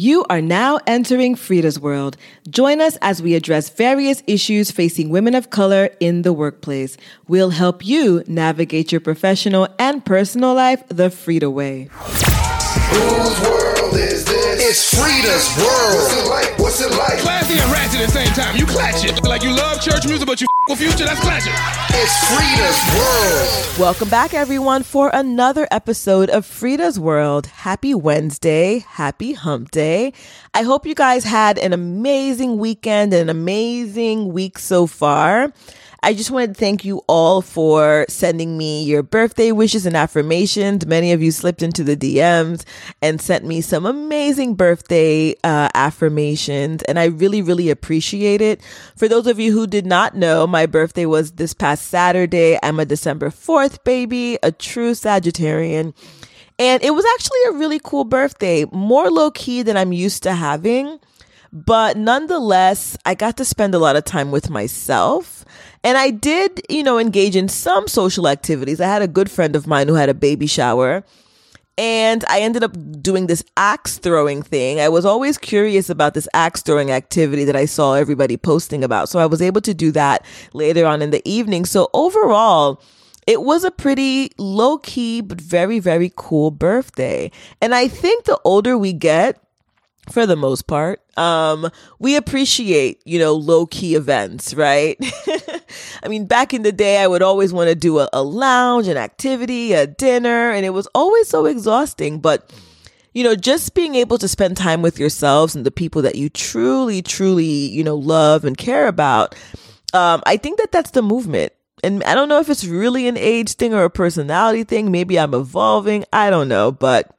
You are now entering FREEda's world. Join us as we address various issues facing women of color in the workplace. We'll help you navigate your professional and personal life the FREEda way. Whose world is this? It's FREEda's world. What's it like? What's it like? Classy and ratchet at the same time. You clatch it. Like you love church music, but you f- with future, that's clashing. It's FREEda's world. Welcome back, everyone, for another episode of Frida's World. Happy Wednesday. Happy hump day. I hope you guys had an amazing weekend, an amazing week so far. I just wanted to thank you all for sending me your birthday wishes and affirmations. Many of you slipped into the DMs and sent me some amazing birthday uh, affirmations, and I really, really appreciate it. For those of you who did not know, my birthday was this past Saturday. I'm a December 4th baby, a true Sagittarian. And it was actually a really cool birthday, more low key than I'm used to having. But nonetheless, I got to spend a lot of time with myself. And I did, you know, engage in some social activities. I had a good friend of mine who had a baby shower. And I ended up doing this axe throwing thing. I was always curious about this axe throwing activity that I saw everybody posting about. So I was able to do that later on in the evening. So overall, it was a pretty low key, but very, very cool birthday. And I think the older we get, for the most part. Um, we appreciate, you know, low key events, right? I mean, back in the day, I would always want to do a, a lounge, an activity, a dinner, and it was always so exhausting. But, you know, just being able to spend time with yourselves and the people that you truly, truly, you know, love and care about, um, I think that that's the movement. And I don't know if it's really an age thing or a personality thing. Maybe I'm evolving. I don't know. But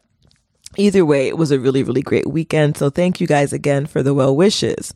Either way, it was a really, really great weekend. So thank you guys again for the well wishes.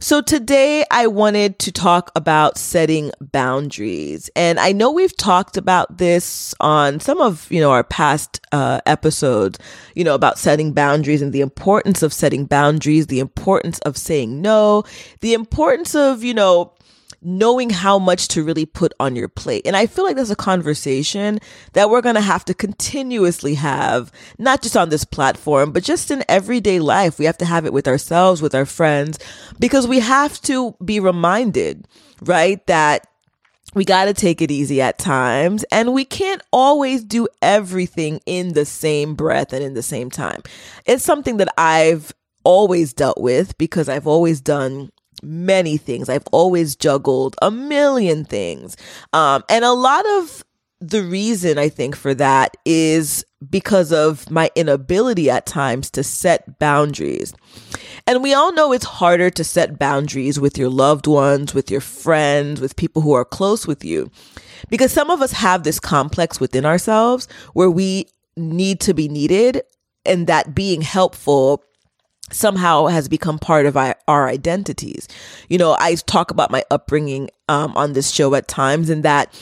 So today I wanted to talk about setting boundaries. And I know we've talked about this on some of, you know, our past uh, episodes, you know, about setting boundaries and the importance of setting boundaries, the importance of saying no, the importance of, you know, knowing how much to really put on your plate. And I feel like that's a conversation that we're going to have to continuously have, not just on this platform, but just in everyday life. We have to have it with ourselves, with our friends, because we have to be reminded, right, that we got to take it easy at times and we can't always do everything in the same breath and in the same time. It's something that I've always dealt with because I've always done many things. I've always juggled a million things. Um, and a lot of the reason I think for that is because of my inability at times to set boundaries. And we all know it's harder to set boundaries with your loved ones, with your friends, with people who are close with you. Because some of us have this complex within ourselves where we need to be needed and that being helpful somehow has become part of our, our, identities. You know, I talk about my upbringing um, on this show at times and that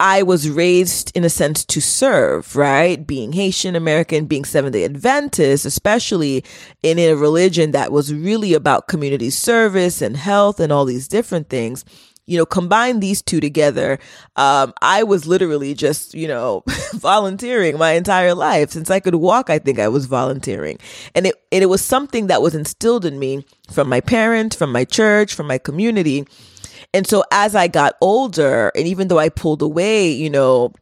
I was raised in a sense to serve, right? Being Haitian American, being Seventh day Adventist, especially in a religion that was really about community service and health and all these different things you know, combine these two together, um, I was literally just, you know, volunteering my entire life. Since I could walk, I think I was volunteering. And it, and it was something that was instilled in me from my parents, from my church, from my community. And so as I got older, and even though I pulled away, you know,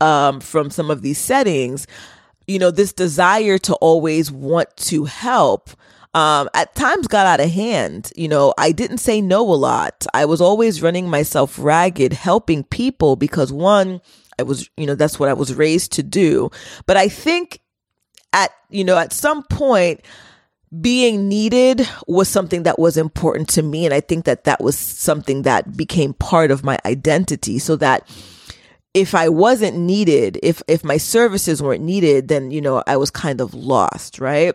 um, from some of these settings, you know, this desire to always want to help um, at times got out of hand. You know, I didn't say no a lot. I was always running myself ragged, helping people because one, I was, you know, that's what I was raised to do. But I think at, you know, at some point, being needed was something that was important to me. And I think that that was something that became part of my identity so that if I wasn't needed, if, if my services weren't needed, then, you know, I was kind of lost, right?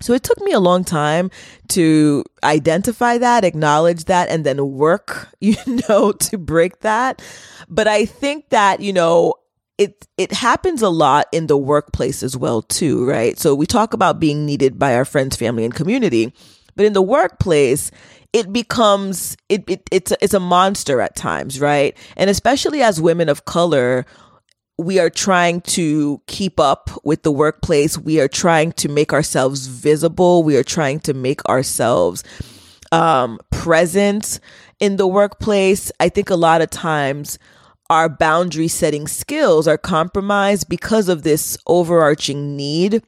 So it took me a long time to identify that, acknowledge that, and then work, you know, to break that. But I think that, you know, it it happens a lot in the workplace as well too, right? So we talk about being needed by our friends, family, and community, but in the workplace, it becomes it, it it's it's a monster at times, right? And especially as women of color, we are trying to keep up with the workplace. We are trying to make ourselves visible. We are trying to make ourselves um, present in the workplace. I think a lot of times our boundary setting skills are compromised because of this overarching need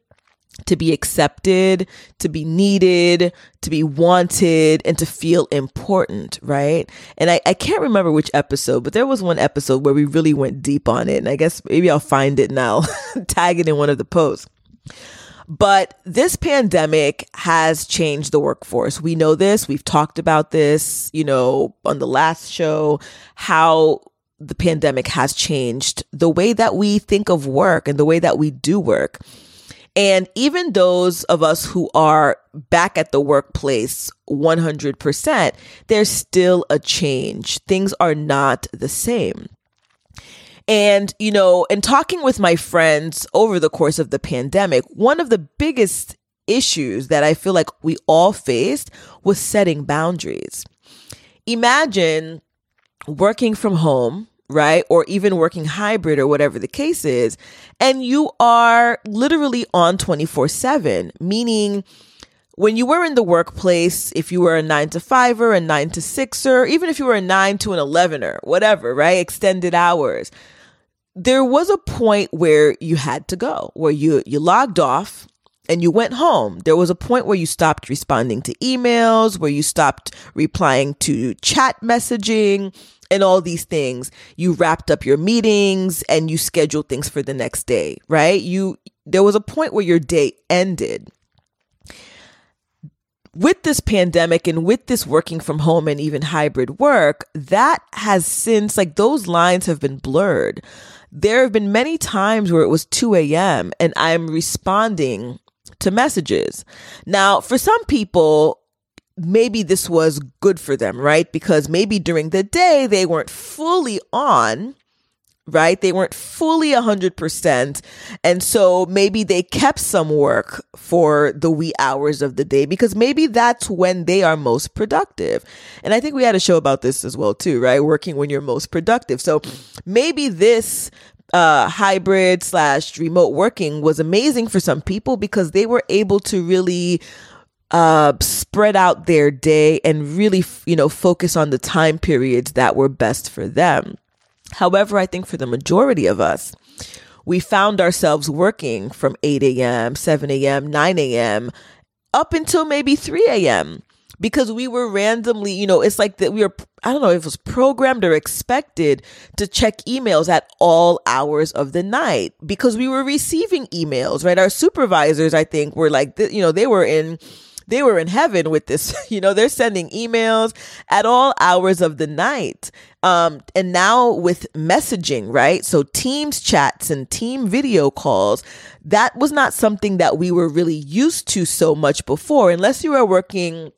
to be accepted, to be needed, to be wanted, and to feel important, right? And I, I can't remember which episode, but there was one episode where we really went deep on it. And I guess maybe I'll find it now, tag it in one of the posts. But this pandemic has changed the workforce. We know this. We've talked about this, you know, on the last show, how the pandemic has changed the way that we think of work and the way that we do work. And even those of us who are back at the workplace 100%, there's still a change. Things are not the same. And, you know, in talking with my friends over the course of the pandemic, one of the biggest issues that I feel like we all faced was setting boundaries. Imagine working from home right? Or even working hybrid or whatever the case is. And you are literally on 24 7, meaning when you were in the workplace, if you were a nine to fiver, a nine to sixer, even if you were a nine to an 11er, whatever, right? Extended hours. There was a point where you had to go, where you, you logged off and you went home. There was a point where you stopped responding to emails, where you stopped replying to chat messaging, and all these things. You wrapped up your meetings and you scheduled things for the next day, right? You there was a point where your day ended. With this pandemic and with this working from home and even hybrid work, that has since like those lines have been blurred. There have been many times where it was 2 a.m. and I'm responding to messages. Now, for some people, maybe this was good for them, right? Because maybe during the day they weren't fully on, right? They weren't fully 100%. And so maybe they kept some work for the wee hours of the day because maybe that's when they are most productive. And I think we had a show about this as well, too, right? Working when you're most productive. So maybe this uh, hybrid slash remote working was amazing for some people because they were able to really uh, spread out their day and really, you know, focus on the time periods that were best for them. However, I think for the majority of us, we found ourselves working from 8 a.m., 7 a.m., 9 a.m., up until maybe 3 a.m. because we were randomly, you know, it's like that we were, I don't know if it was programmed or expected to check emails at all hours of the night because we were receiving emails, right? Our supervisors, I think, were like, you know, they were in they were in heaven with this. You know, they're sending emails at all hours of the night. Um, and now with messaging, right? So Teams chats and team video calls, that was not something that we were really used to so much before, unless you were working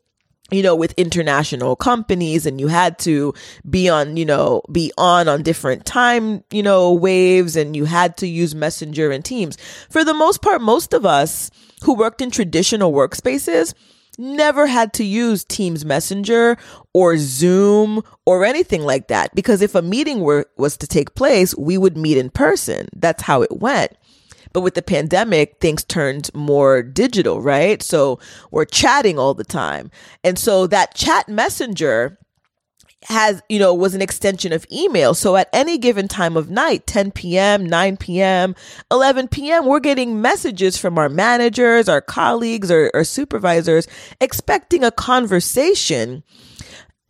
you know, with international companies and you had to be on, you know, be on on different time, you know, waves and you had to use Messenger and Teams. For the most part, most of us who worked in traditional workspaces never had to use Teams Messenger or Zoom or anything like that because if a meeting were was to take place, we would meet in person. That's how it went. But with the pandemic, things turned more digital, right? So we're chatting all the time. And so that chat messenger has, you know, was an extension of email. So at any given time of night, 10 p.m., 9 p.m., 11 p.m., we're getting messages from our managers, our colleagues, or, or supervisors expecting a conversation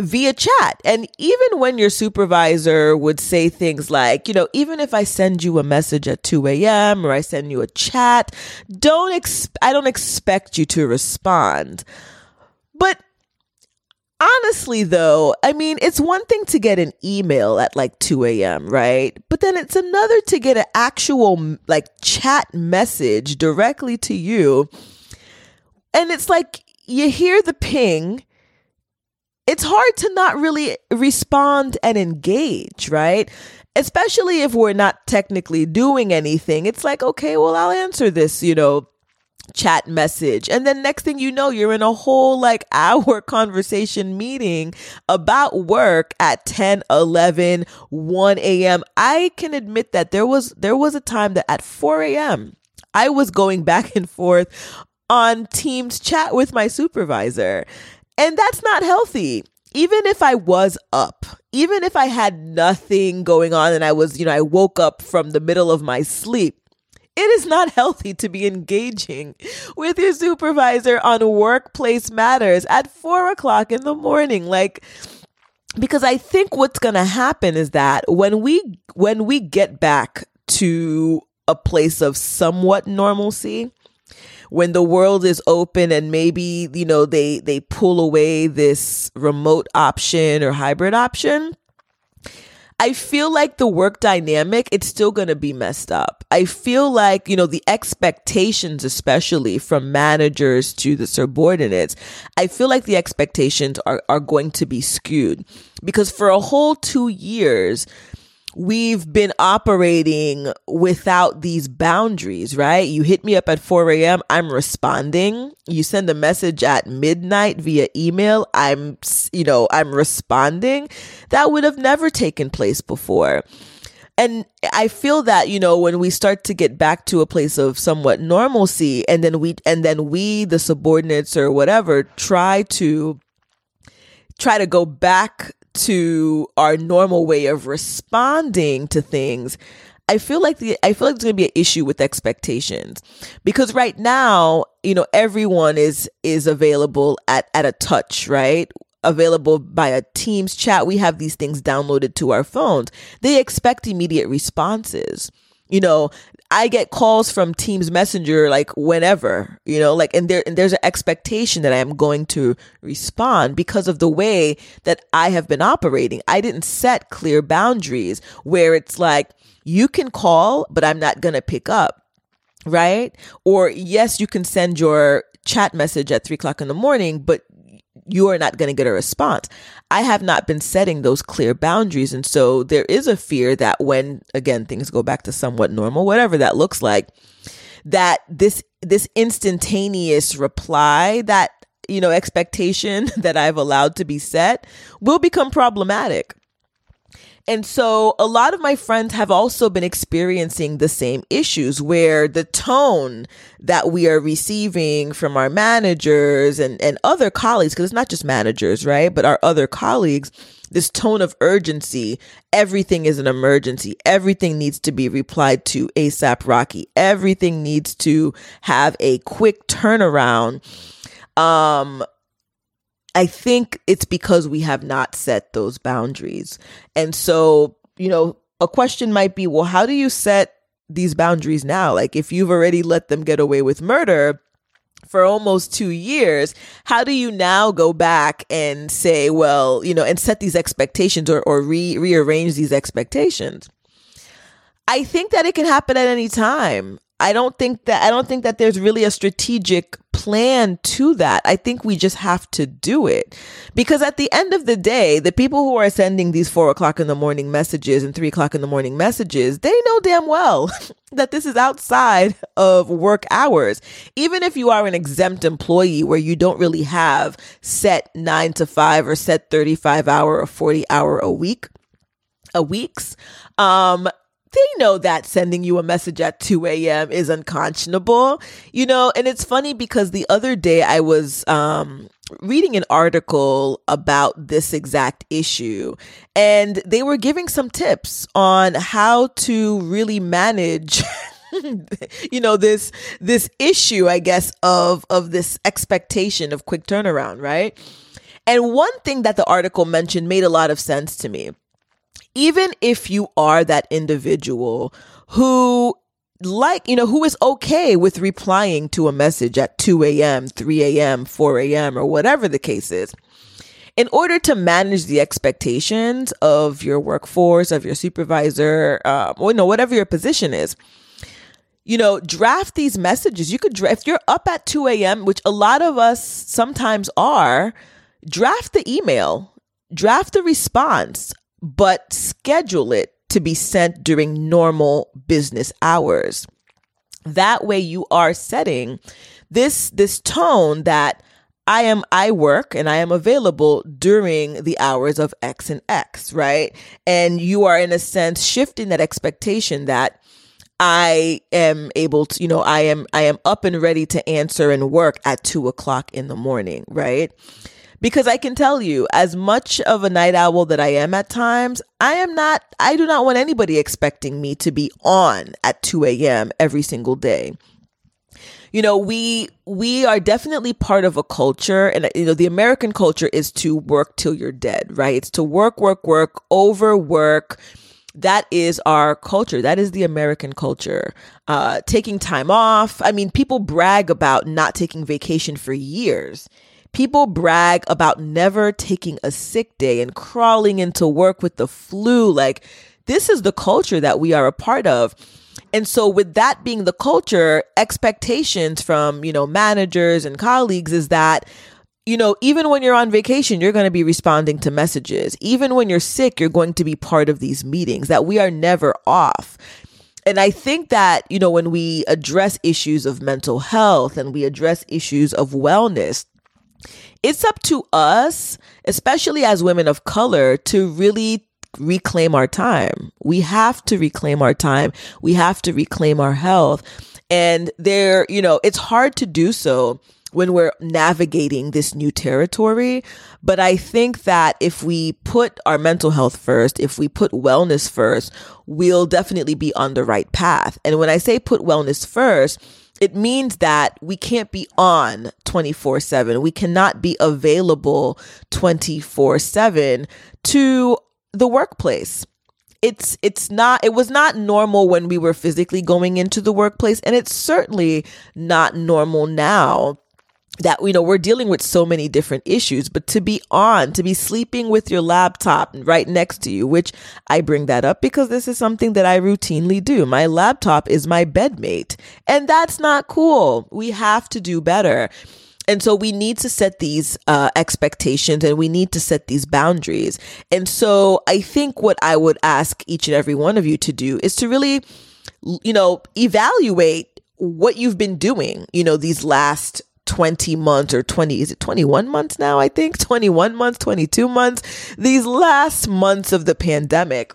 via chat. And even when your supervisor would say things like, you know, even if I send you a message at 2 a.m. or I send you a chat, don't ex- I don't expect you to respond. But honestly though, I mean, it's one thing to get an email at like 2 a.m., right? But then it's another to get an actual like chat message directly to you. And it's like you hear the ping it's hard to not really respond and engage, right? Especially if we're not technically doing anything. It's like, okay, well, I'll answer this, you know, chat message. And then next thing you know, you're in a whole like hour conversation meeting about work at 10, 11, 1 a.m. I can admit that there was, there was a time that at 4 a.m. I was going back and forth on Teams chat with my supervisor. And that's not healthy. Even if I was up, even if I had nothing going on and I was, you know, I woke up from the middle of my sleep, it is not healthy to be engaging with your supervisor on workplace matters at four o'clock in the morning. Like, because I think what's going to happen is that when we, when we get back to a place of somewhat normalcy, when the world is open and maybe, you know, they, they pull away this remote option or hybrid option, I feel like the work dynamic, it's still going to be messed up. I feel like, you know, the expectations, especially from managers to the subordinates, I feel like the expectations are, are going to be skewed because for a whole two years, we've been operating without these boundaries, right? You hit me up at 4 a.m., I'm responding. You send a message at midnight via email, I'm, you know, I'm responding. That would have never taken place before. And I feel that, you know, when we start to get back to a place of somewhat normalcy and then we, and then we, the subordinates or whatever, try to, try to go back to our normal way of responding to things, I feel like the I feel like there's gonna be an issue with expectations because right now, you know, everyone is is available at at a touch, right? Available by a Teams chat. We have these things downloaded to our phones. They expect immediate responses. You know, I get calls from Teams Messenger like whenever, you know, like and there and there's an expectation that I am going to respond because of the way that I have been operating. I didn't set clear boundaries where it's like you can call, but I'm not going to pick up. Right? Or yes, you can send your chat message at three o'clock in the morning, but you are not going to get a response. I have not been setting those clear boundaries. And so there is a fear that when, again, things go back to somewhat normal, whatever that looks like, that this, this instantaneous reply, that, you know, expectation that I've allowed to be set will become problematic. And so a lot of my friends have also been experiencing the same issues where the tone that we are receiving from our managers and, and other colleagues, because it's not just managers, right? But our other colleagues, this tone of urgency. Everything is an emergency. Everything needs to be replied to ASAP Rocky. Everything needs to have a quick turnaround. Um, I think it's because we have not set those boundaries. And so, you know, a question might be, well, how do you set these boundaries now? Like if you've already let them get away with murder, for almost two years, how do you now go back and say, well, you know, and set these expectations or, or re- rearrange these expectations? I think that it can happen at any time. I don't think that I don't think that there's really a strategic plan to that. I think we just have to do it because at the end of the day, the people who are sending these four o'clock in the morning messages and three o'clock in the morning messages, they know damn well that this is outside of work hours. Even if you are an exempt employee where you don't really have set nine to five or set 35 hour or 40 hour a week, a weeks, um, they know that sending you a message at 2 a.m. is unconscionable, you know, and it's funny because the other day I was, um, reading an article about this exact issue and they were giving some tips on how to really manage you know this this issue i guess of of this expectation of quick turnaround right and one thing that the article mentioned made a lot of sense to me even if you are that individual who like, you know, who is okay with replying to a message at 2 a.m., 3 a.m., 4 a.m., or whatever the case is, in order to manage the expectations of your workforce, of your supervisor, um, or, you know, whatever your position is, you know, draft these messages. You could draft, if you're up at 2 a.m., which a lot of us sometimes are, draft the email, draft the response but schedule it to be sent during normal business hours. That way, you are setting this this tone that I am I work and I am available during the hours of X and X, right? And you are in a sense shifting that expectation that I am able to, you know, I am I am up and ready to answer and work at two o'clock in the morning, right? Because I can tell you, as much of a night owl that I am at times, I am not, I do not want anybody expecting me to be on at 2 a.m. every single day. You know we we are definitely part of a culture and you know the american culture is to work till you're dead right? It's to work work work overwork. That is our culture. That is the american culture. Uh taking time off. I mean people brag about not taking vacation for years People brag about never taking a sick day and crawling into work with the flu. Like, this is the culture that we are a part of. And so with that being the culture, expectations from, you know, managers and colleagues is that you know, even when you're on vacation, you're going to be responding to messages. Even when you're sick, you're going to be part of these meetings, that we are never off. And I think that, you know, when we address issues of mental health and we address issues of wellness, it's up to us, especially as women of color, to really reclaim our time. We have to reclaim our time. We have to reclaim our health. And there, you know, it's hard to do so when we're navigating this new territory. But I think that if we put our mental health first, if we put wellness first, we'll definitely be on the right path. And when I say put wellness first, it means that we can't be on 24 7. We cannot be available 24 7 to the workplace. It's it's not it was not normal when we were physically going into the workplace and it's certainly not normal now that you know we're dealing with so many different issues but to be on to be sleeping with your laptop right next to you which i bring that up because this is something that i routinely do. My laptop is my bedmate and that's not cool. We have to do better. And so we need to set these uh, expectations and we need to set these boundaries. And so I think what I would ask each and every one of you to do is to really, you know, evaluate what you've been doing, you know, these last 20 months or 20 is it 21 months now i think 21 months 22 months these last months of the pandemic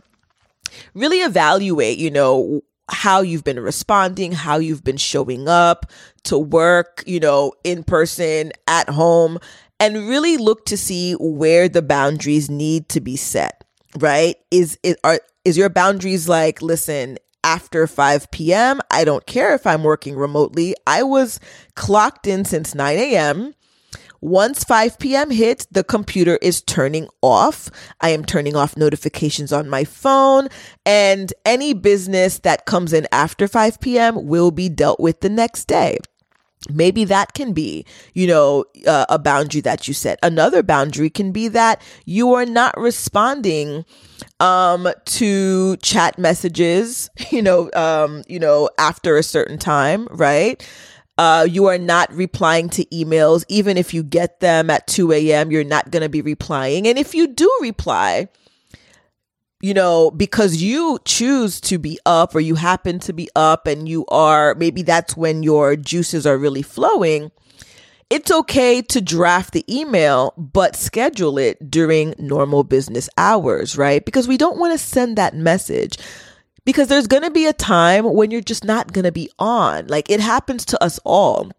really evaluate you know how you've been responding, how you've been showing up to work, you know, in person, at home, and really look to see where the boundaries need to be set, right? Is it are is your boundaries like, listen, after 5 p.m., I don't care if I'm working remotely. I was clocked in since 9 a.m. Once 5 p.m. hits, the computer is turning off. I am turning off notifications on my phone, and any business that comes in after 5 p.m. will be dealt with the next day. Maybe that can be, you know, uh, a boundary that you set. Another boundary can be that you are not responding um to chat messages, you know, um, you know, after a certain time, right? Uh, you are not replying to emails. Even if you get them at 2 a.m., you're not going to be replying. And if you do reply, you know, because you choose to be up or you happen to be up and you are, maybe that's when your juices are really flowing. It's okay to draft the email, but schedule it during normal business hours, right? Because we don't want to send that message because there's going to be a time when you're just not going to be on. Like it happens to us all.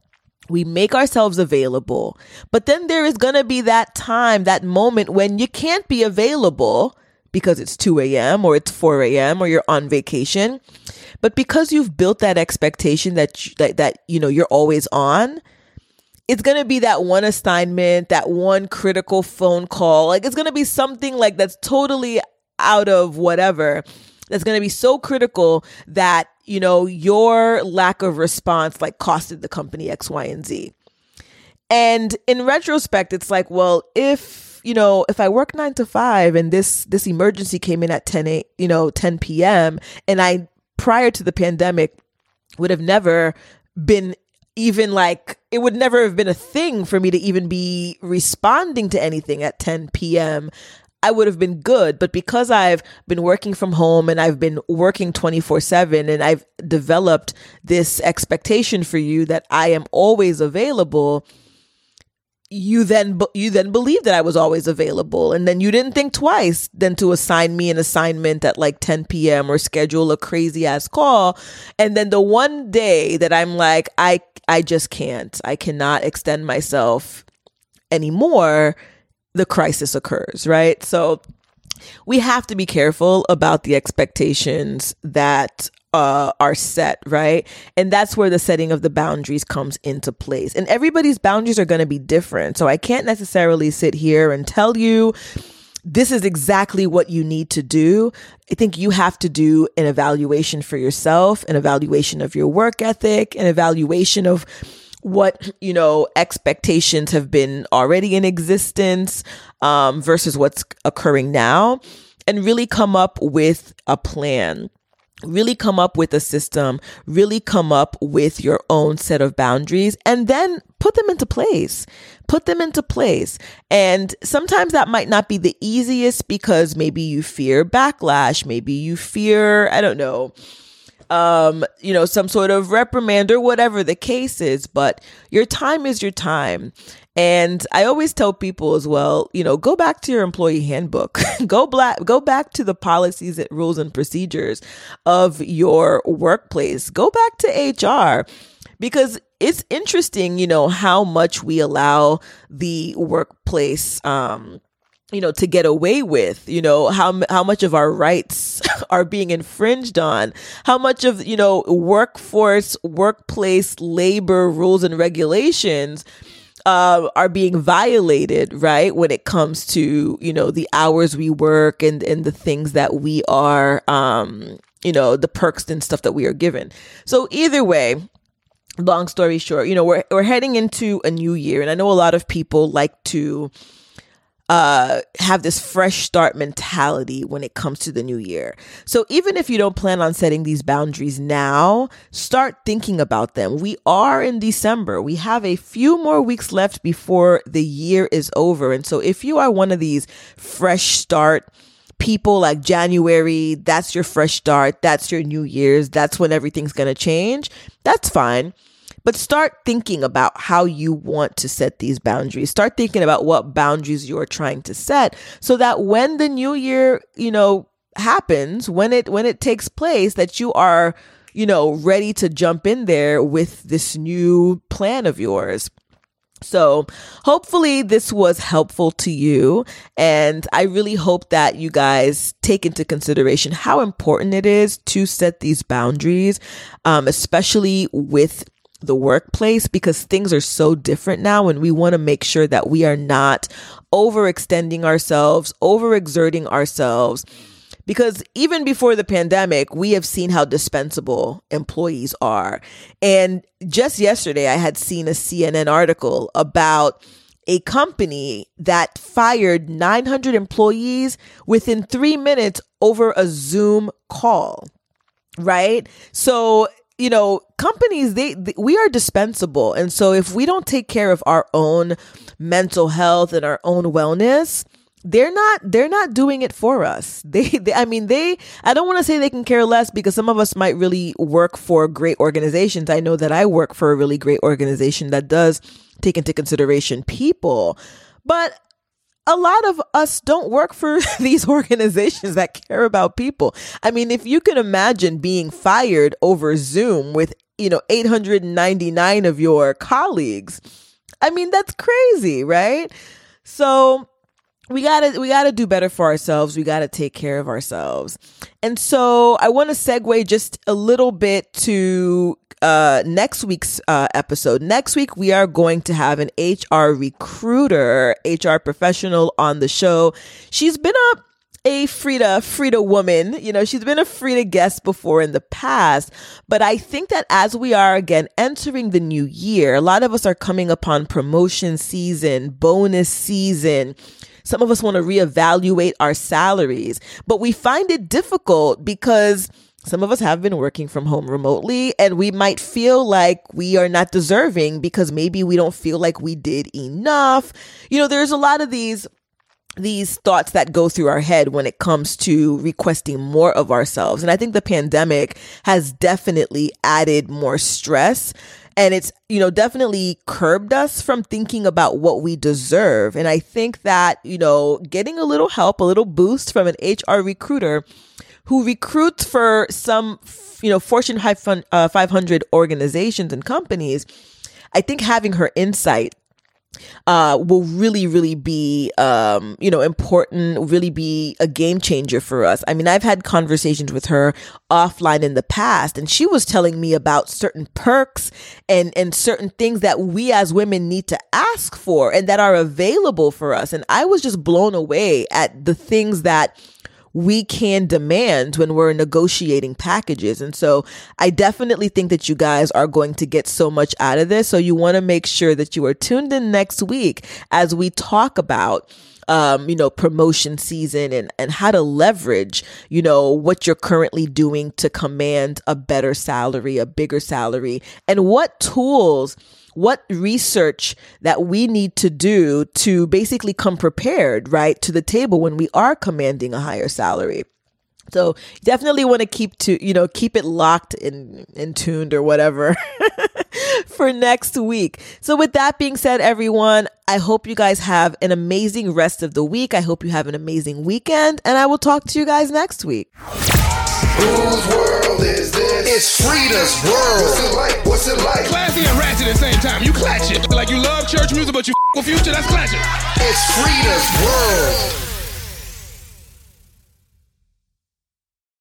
We make ourselves available, but then there is going to be that time, that moment when you can't be available because it's 2 a.m. or it's 4 a.m. or you're on vacation. But because you've built that expectation that, you, that, that, you know, you're always on, it's going to be that one assignment, that one critical phone call. Like it's going to be something like that's totally out of whatever that's going to be so critical that, you know, your lack of response like costed the company X, Y, and Z. And in retrospect, it's like, well, if, you know, if I work nine to five and this, this emergency came in at 10, 8, you know, 10 PM and I, prior to the pandemic, would have never been even like it would never have been a thing for me to even be responding to anything at 10 p.m I would have been good. But because I've been working from home and I've been working 24 7 and I've developed this expectation for you that I am always available, you then you then believed that I was always available and then you didn't think twice then to assign me an assignment at like 10 p.m. or schedule a crazy ass call and then the one day that I'm like I I just can't I cannot extend myself anymore the crisis occurs right so we have to be careful about the expectations that uh, are set, right? And that's where the setting of the boundaries comes into place. And everybody's boundaries are going to be different. So I can't necessarily sit here and tell you this is exactly what you need to do. I think you have to do an evaluation for yourself, an evaluation of your work ethic, an evaluation of what you know expectations have been already in existence um, versus what's occurring now and really come up with a plan really come up with a system, really come up with your own set of boundaries, and then put them into place. Put them into place. And sometimes that might not be the easiest because maybe you fear backlash, maybe you fear, I don't know, um, you know, some sort of reprimand or whatever the case is, but your time is your time. And I always tell people as well, you know, go back to your employee handbook. go black go back to the policies and rules and procedures of your workplace. Go back to HR because it's interesting, you know, how much we allow the workplace um you know to get away with you know how how much of our rights are being infringed on how much of you know workforce workplace labor rules and regulations uh, are being violated, right? When it comes to you know the hours we work and and the things that we are, um, you know, the perks and stuff that we are given. So either way, long story short, you know, we're we're heading into a new year, and I know a lot of people like to uh, have this fresh start mentality when it comes to the new year. So even if you don't plan on setting these boundaries now, start thinking about them. We are in December. We have a few more weeks left before the year is over. And so if you are one of these fresh start people like January, that's your fresh start, that's your new year's, that's when everything's going to change, that's fine. But start thinking about how you want to set these boundaries. Start thinking about what boundaries you're trying to set so that when the new year, you know, happens, when it when it takes place that you are, you know, ready to jump in there with this new plan of yours. So, hopefully, this was helpful to you. And I really hope that you guys take into consideration how important it is to set these boundaries, um, especially with the workplace because things are so different now and we want to make sure that we are not overextending ourselves, overexerting ourselves. Because even before the pandemic, we have seen how dispensable employees are. And just yesterday, I had seen a CNN article about a company that fired 900 employees within three minutes over a Zoom call right? So you know, companies they, they, we are dispensable. And so if we don't take care of our own mental health and our own wellness, they're not they're not doing it for us. They, they I mean they I don't want to say they can care less because some of us might really work for great organizations. I know that I work for a really great organization that does take into consideration people. But a lot of us don't work for these organizations that care about people. I mean, if you can imagine being fired over Zoom with, you know, 899 of your colleagues, I mean, that's crazy, right? So, we gotta we gotta do better for ourselves we gotta take care of ourselves and so i want to segue just a little bit to uh, next week's uh, episode. Next week, we are going to have an HR recruiter, HR professional on the show. She's been a a FREEda, FREEda woman. You know, she's been a FREEda guest before in the past, but I think that as we are again entering the new year, a lot of us are coming upon promotion season, bonus season. Some of us want to reevaluate our salaries, but we find it difficult because some of us have been working from home remotely, and we might feel like we are not deserving because maybe we don't feel like we did enough. You know, there's a lot of these these thoughts that go through our head when it comes to requesting more of ourselves. And I think the pandemic has definitely added more stress and it's, you know, definitely curbed us from thinking about what we deserve. And I think that, you know, getting a little help, a little boost from an HR recruiter who recruits for some, you know, Fortune 500 uh, organizations and companies, I think having her insight uh, will really, really be, um, you know, important, really be a game changer for us. I mean, I've had conversations with her offline in the past, and she was telling me about certain perks and, and certain things that we as women need to ask for and that are available for us. And I was just blown away at the things that we can demand when we're negotiating packages. And so I definitely think that you guys are going to get so much out of this. So you want to make sure that you are tuned in next week as we talk about um, you know, promotion season and, and how to leverage, you know, what you're currently doing to command a better salary, a bigger salary, and what tools what research that we need to do to basically come prepared, right, to the table when we are commanding a higher salary. So definitely want to keep to you know keep it locked and and tuned or whatever for next week. So with that being said, everyone, I hope you guys have an amazing rest of the week. I hope you have an amazing weekend, and I will talk to you guys next week. Whose world is this? It's FREEda's world. What's it like? What's it like? Classy and ratchet at the same time. You clatch it. Like you love church music, but you f- with future, that's clashing. It's FREEda's world.